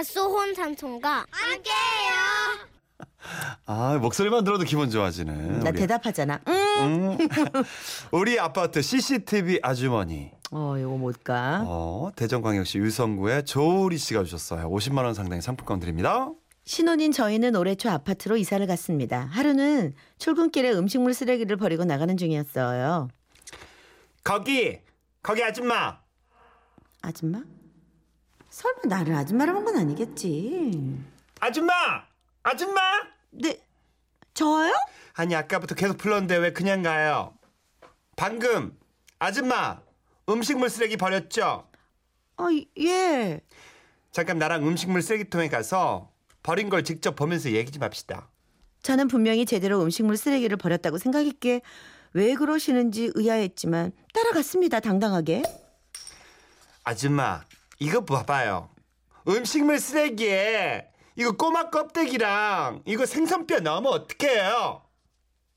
갓소혼 삼촌과 함께해요. 아 목소리만 들어도 기분 좋아지네. 나 우리. 대답하잖아. 응. 음. 우리 아파트 CCTV 아주머니. 어, 이거 뭘까? 어, 대전광역시 유성구의 조우리 씨가 주셨어요. 50만 원 상당의 상품권 드립니다. 신혼인 저희는 올해 초 아파트로 이사를 갔습니다. 하루는 출근길에 음식물 쓰레기를 버리고 나가는 중이었어요. 거기 거기 아줌마. 아줌마? 설마 나를 아줌마라고 한건 아니겠지. 아줌마 아줌마. 네, 저요? 아니 아까부터 계속 불렀는데 왜 그냥 가요? 방금 아줌마 음식물 쓰레기 버렸죠? 아, 예. 잠깐 나랑 음식물 쓰레기통에 가서 버린 걸 직접 보면서 얘기 좀 합시다. 저는 분명히 제대로 음식물 쓰레기를 버렸다고 생각했기에 왜 그러시는지 의아했지만 따라갔습니다. 당당하게. 아줌마 이거 봐봐요. 음식물 쓰레기에 이거 꼬막 껍데기랑 이거 생선뼈 넣으면 어떡해요?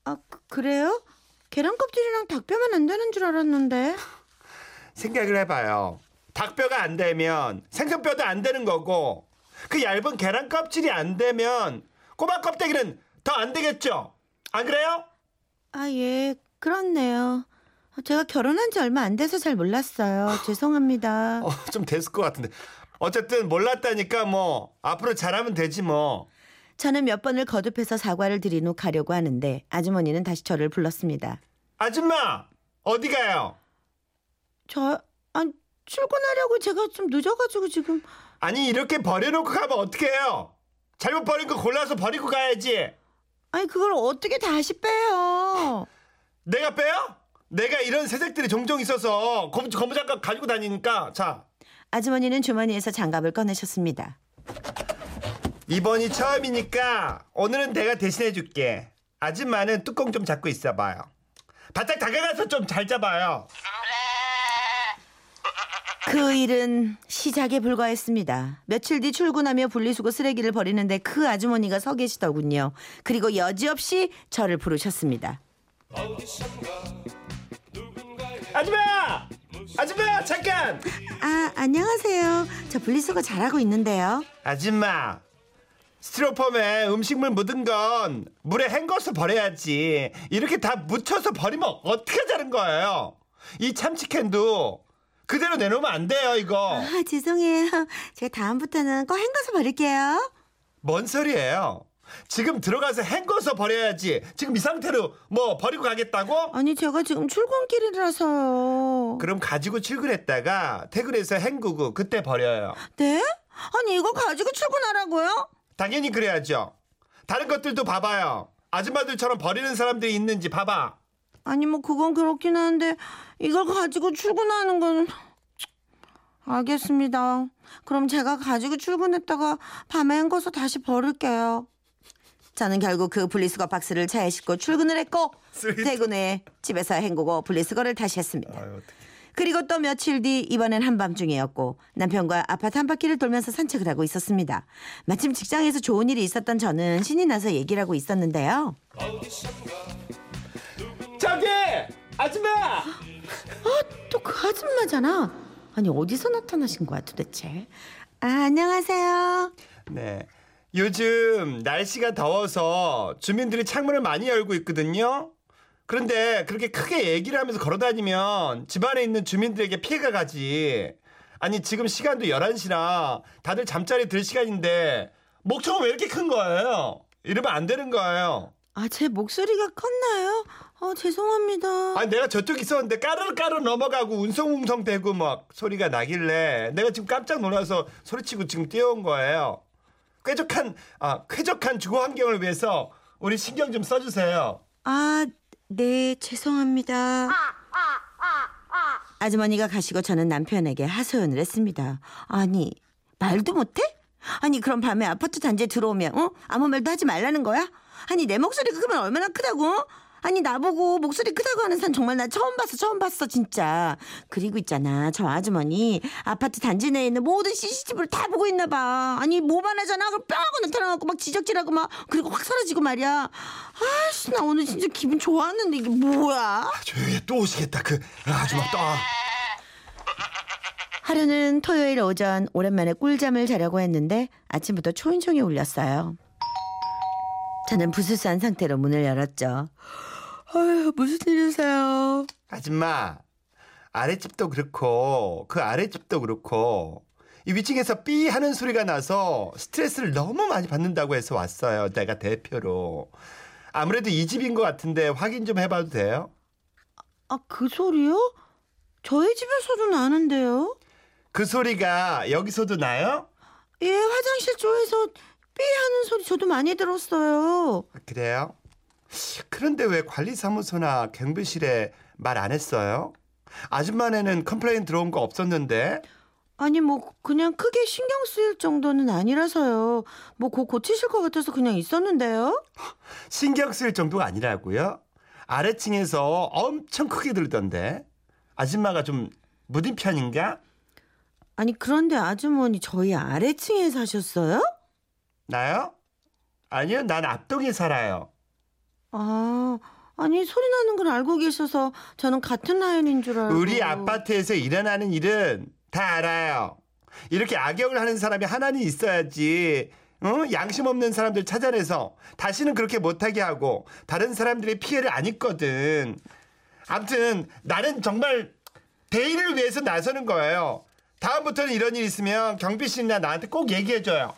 아, 그- 그래요? 계란 껍질이랑 닭뼈만 안 되는 줄 알았는데. 생각을 해봐요. 닭뼈가 안 되면 생선뼈도 안 되는 거고 그 얇은 계란 껍질이 안 되면 꼬막 껍데기는 더 안 되겠죠? 안 그래요? 아, 예. 그렇네요. 제가 결혼한 지 얼마 안 돼서 잘 몰랐어요. 죄송합니다. 어, 좀 됐을 것 같은데. 어쨌든 몰랐다니까 뭐 앞으로 잘하면 되지 뭐. 저는 몇 번을 거듭해서 사과를 드린 후 가려고 하는데 아주머니는 다시 저를 불렀습니다. 아줌마 어디 가요? 저, 아, 출근하려고 제가 좀 늦어가지고 지금. 아니 이렇게 버려놓고 가면 어떡해요? 잘못 버린 거 골라서 버리고 가야지. 아니, 그걸 어떻게 다시 빼요? 내가 빼요? 내가 이런 새색들이 종종 있어서 고무, 고무장갑 가지고 다니니까 자 아주머니는 주머니에서 장갑을 꺼내셨습니다. 이번이 처음이니까 오늘은 내가 대신해 줄게. 아줌마는 뚜껑 좀 잡고 있어봐요. 바짝 다가가서 좀 잘 잡아요. 그 일은 시작에 불과했습니다. 며칠 뒤 출근하며 분리수거 쓰레기를 버리는데 그 아주머니가 서 계시더군요. 그리고 여지없이 저를 부르셨습니다. 아줌마! 아줌마 잠깐! 아, 안녕하세요. 저 분리수거 잘하고 있는데요. 아줌마 스티로폼에 음식물 묻은 건 물에 헹궈서 버려야지 이렇게 다 묻혀서 버리면 어떻게 하자는 거예요 이 참치캔도 그대로 내놓으면 안 돼요 이거 아, 죄송해요. 제가 다음부터는 꼭 헹궈서 버릴게요. 뭔 소리예요 지금 들어가서 헹궈서 버려야지 지금 이 상태로 뭐 버리고 가겠다고? 아니, 제가 지금 출근길이라서요. 그럼 가지고 출근했다가 퇴근해서 헹구고 그때 버려요 네? 아니, 이거 가지고 출근하라고요? 당연히 그래야죠 다른 것들도 봐봐요 아줌마들처럼 버리는 사람들이 있는지 봐봐 아니, 뭐, 그건 그렇긴 한데, 이걸 가지고 출근하는 건. 알겠습니다. 그럼 제가 가지고 출근했다가 밤에 헹궈서 다시 버릴게요. 저는 결국 그 분리수거 박스를 차에 싣고 출근을 했고. 퇴근 후에 집에서 헹구고 분리수거를 다시 했습니다. 아유. 그리고 또 며칠 뒤 이번엔 한밤중이었고 남편과 아파트 한 바퀴를 돌면서 산책을 하고 있었습니다. 마침 직장에서 좋은 일이 있었던 저는 신이 나서 얘기를 하고 있었는데요. 저기 아줌마 또그 아줌마잖아. 아니 어디서 나타나신 거야 도대체? 아, 안녕하세요. 네. 요즘 날씨가 더워서 주민들이 창문을 많이 열고 있거든요. 그런데 그렇게 크게 얘기를 하면서 걸어 다니면 집안에 있는 주민들에게 피해가 가지. 아니, 지금 시간도 11시라 다들 잠자리 들 시간인데 목청은 왜 이렇게 큰 거예요? 이러면 안 되는 거예요. 아 제 목소리가 컸나요? 아 죄송합니다. 아니, 내가 저쪽 있었는데 까르르까르 넘어가고 운성운성 대고 막 소리가 나길래 내가 지금 깜짝 놀라서 소리치고 지금 뛰어온 거예요. 쾌적한, 아, 쾌적한 주거 환경을 위해서 우리 신경 좀 써주세요. 아, 네, 죄송합니다. 아주머니가 가시고 저는 남편에게 하소연을 했습니다. 아니, 말도 못해? 아니, 그럼 밤에 아파트 단지에 들어오면, 어? 아무 말도 하지 말라는 거야? 아니, 내 목소리가 그러면 얼마나 크다고? 아니, 나보고 목소리 크다고 하는 사람 정말 나 처음 봤어, 처음 봤어, 진짜. 그리고 있잖아, 저 아주머니 아파트 단지 내에 있는 모든 CCTV를 다 보고 있나 봐. 아니, 뭐만 하잖아. 그럼 뿅 하고 나타나갖고 막 지적질하고 막, 그리고 확 사라지고 말이야. 아씨, 나 오늘 진짜 기분 좋았는데 이게 뭐야? 조용히 해, 또 오시겠다. 그 아줌마 또. 하루는 토요일 오전 오랜만에 꿀잠을 자려고 했는데 아침부터 초인종이 울렸어요. 저는 부스스한 상태로 문을 열었죠. 아유, 무슨 일이세요? 아줌마 아랫집도 그렇고 그 아랫집도 그렇고 이 위층에서 삐 하는 소리가 나서 스트레스를 너무 많이 받는다고 해서 왔어요. 내가 대표로. 아무래도 이 집인 것 같은데 확인 좀 해봐도 돼요? 아, 그 소리요? 저희 집에서도 나는데요. 그 소리가 여기서도 나요? 예, 화장실 쪽에서 삐 하는 소리 저도 많이 들었어요. 아, 그래요? 그런데 왜 관리사무소나 경비실에 말 안 했어요? 아줌마네는 complain 들어온 거 없었는데 아니 뭐 그냥 크게 신경 쓰일 정도는 아니라서요. 뭐 곧 고치실 것 같아서 그냥 있었는데요. 신경 쓸 정도가 아니라고요? 아래층에서 엄청 크게 들던데 아줌마가 좀 무딘 편인가? 아니 그런데 아주머니 저희 아래층에 사셨어요? 나요? 아니요, 난 앞동에 살아요. 아 아니 소리 나는 걸 알고 계셔서 저는 같은 라인인 줄 알고. 우리 아파트에서 일어나는 일은 다 알아요. 이렇게 악역을 하는 사람이 하나는 있어야지. 어? 양심 없는 사람들 찾아내서 다시는 그렇게 못하게 하고 다른 사람들의 피해를 안 입거든. 아무튼 나는 정말 대의를 위해서 나서는 거예요. 다음부터는 이런 일 있으면 경비실이나 나한테 꼭 얘기해줘요.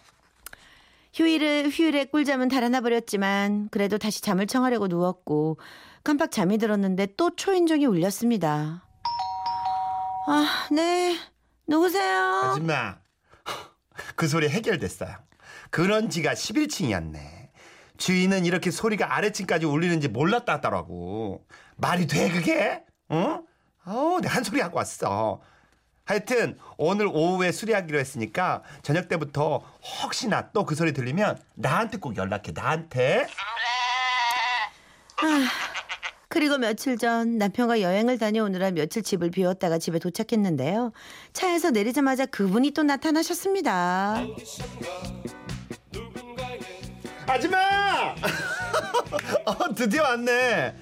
휴일을 휴일에 꿀잠은 달아나 버렸지만 그래도 다시 잠을 청하려고 누웠고 깜빡 잠이 들었는데 또 초인종이 울렸습니다. 아, 네. 누구세요? 아줌마, 그 소리 해결됐어요. 그런 지가 11층이었네. 주인은 이렇게 소리가 아래층까지 울리는지 몰랐다 하더라고. 말이 돼, 그게? 어? 어, 내가 한 소리 하고 왔어. 하여튼, 오늘 오후에 수리하기로 했으니까, 저녁 때부터 혹시나 또 그 소리 들리면, 나한테 꼭 연락해, 나한테. 그리고 며칠 전 남편과 여행을 다녀오느라 며칠 집을 비웠다가 집에 도착했는데요. 차에서 내리자마자 그분이 또 나타나셨습니다. 아줌마! 어, 드디어 왔네.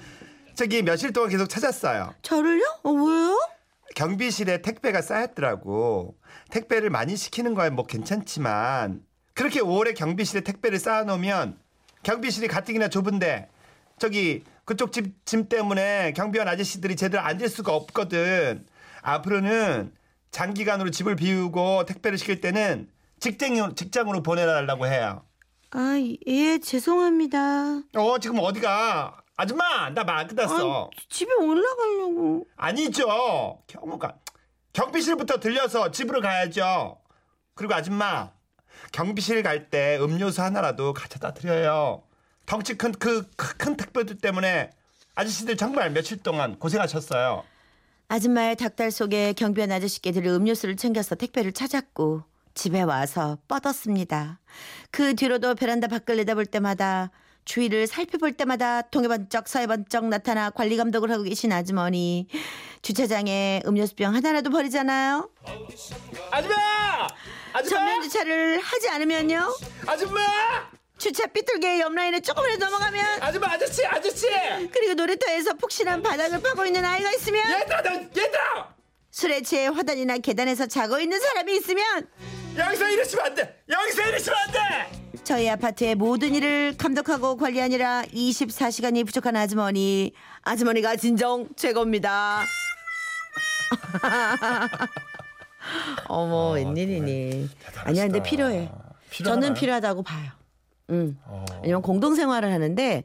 저기 며칠 동안 계속 찾았어요. 저를요? 어, 왜요? 경비실에 택배가 쌓였더라고. 택배를 많이 시키는 거야 뭐 괜찮지만 그렇게 오래 경비실에 택배를 쌓아놓으면 경비실이 가뜩이나 좁은데 저기 그쪽 집 짐 때문에 경비원 아저씨들이 제대로 앉을 수가 없거든. 앞으로는 장기간으로 집을 비우고 택배를 시킬 때는 직장, 직장으로 보내달라고 해요. 아, 예, 죄송합니다. 어 지금 어디가? 아줌마 나말 끝났어. 아, 집에 올라가려고. 아니죠. 경호가 경비실부터 들려서 집으로 가야죠. 그리고 아줌마 경비실 갈 때 음료수 하나라도 가져다 드려요. 덩치 큰 그 큰 택배들 때문에 아저씨들 정말 며칠 동안 고생하셨어요. 아줌마의 닭달 속에 경비원 아저씨께 드릴 음료수를 챙겨서 택배를 찾았고 집에 와서 뻗었습니다. 그 뒤로도 베란다 밖을 내다볼 때마다 주위를 살펴볼 때마다 통에 번쩍 서에 번쩍 나타나 관리 감독을 하고 계신 아주머니 주차장에 음료수병 하나라도 버리잖아요. 아줌마! 전면 주차를 하지 않으면요. 아줌마! 주차 삐뚤게 옆라인에 조금이라도 넘어가면 아줌마 아저씨 아저씨! 그리고 놀이터에서 푹신한 바닥을 파고 있는 아이가 있으면 얘들아 너, 얘들아! 술에 취해 화단이나 계단에서 자고 있는 사람이 있으면 여기서 이러시면 안 돼! 여기서 이러시면 안 돼! 저희 아파트의 모든 일을 감독하고 관리하느라 24시간이 부족한 아주머니. 아주머니가 진정 최고입니다. 어머, 웬일이니. 아니야, 근데 필요해. 저는 필요하다고 봐요. 응. 왜냐면 공동생활을 하는데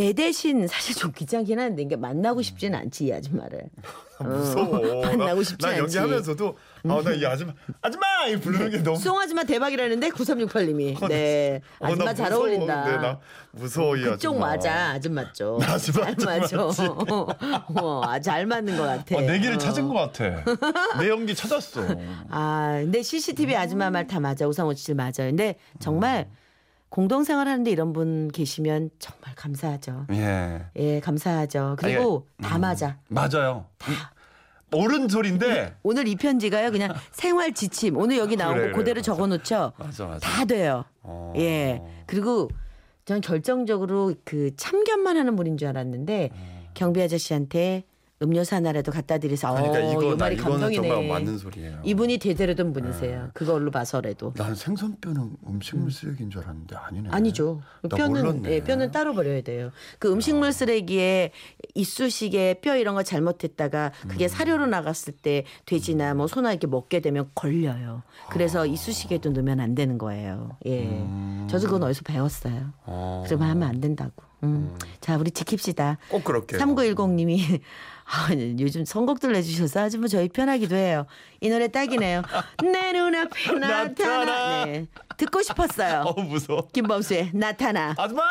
내 대신 사실 좀 귀찮긴 한데 이게 만나고 싶지는 않지 이 아줌마를. 무서워. 만나고 싶지 않지. 연기하면서도 아 나 이 아줌마 아줌마 이 부르는 게 너무 수홍 아줌마 대박이라는데 9368님이. 네. 어, 나 아줌마 잘. 어울린다. 네, 나 무서워 이 그쪽 아줌마. 맞아 아줌마 쪽. 아줌마, 잘 맞아. 어, 아, 잘 맞는 것 같아. 어, 내 길을 어. 찾은 것 같아. 내 연기 찾았어. 아 근데 CCTV 아줌마 말 다 맞아 우상호 씨 맞아요. 근데 정말 공동생활 하는데 이런 분 계시면 정말 감사하죠. 예. 예 감사하죠. 그리고 다 맞아. 맞아요. 옳은 소리인데 오늘 이 편지가요 그냥 생활 지침 오늘 여기 나온 그래, 거 그래, 그대로 맞아. 적어 놓죠. 맞아 맞아. 다 돼요. 어. 예. 그리고 전 결정적으로 그 참견만 하는 분인 줄 알았는데 음. 경비 아저씨한테 음료수 하나라도 갖다 드려서 그러니까 어, 이거 이 나 말이 이거는 감동이네. 정말 맞는 소리예요. 이분이 대대로든 분이세요. 그걸로 봐서라도. 난 생선뼈는 음식물 쓰레기인 줄 알았는데 아니네. 아니죠. 나 뼈는 몰랐네. 예, 뼈는 따로 버려야 돼요. 그 음식물 쓰레기에 이쑤시개, 뼈 이런 거 잘못했다가 그게 음. 사료로 나갔을 때 돼지나 뭐 소나 이렇게 먹게 되면 걸려요. 그래서 아. 이쑤시개도 넣으면 안 되는 거예요. 예. 저도 그건 어디서 배웠어요. 음. 어. 그러면 하면 안 된다고. 음. 자, 우리 지킵시다. 꼭 그렇게. 3910님이 아, 요즘 선곡들 내주셔서 아주 뭐 저희 편하기도 해요. 이 노래 딱이네요. 내 눈앞에 나타나. 나타나. 네. 듣고 싶었어요. 어우 무서워. 김범수의 나타나. 아줌마.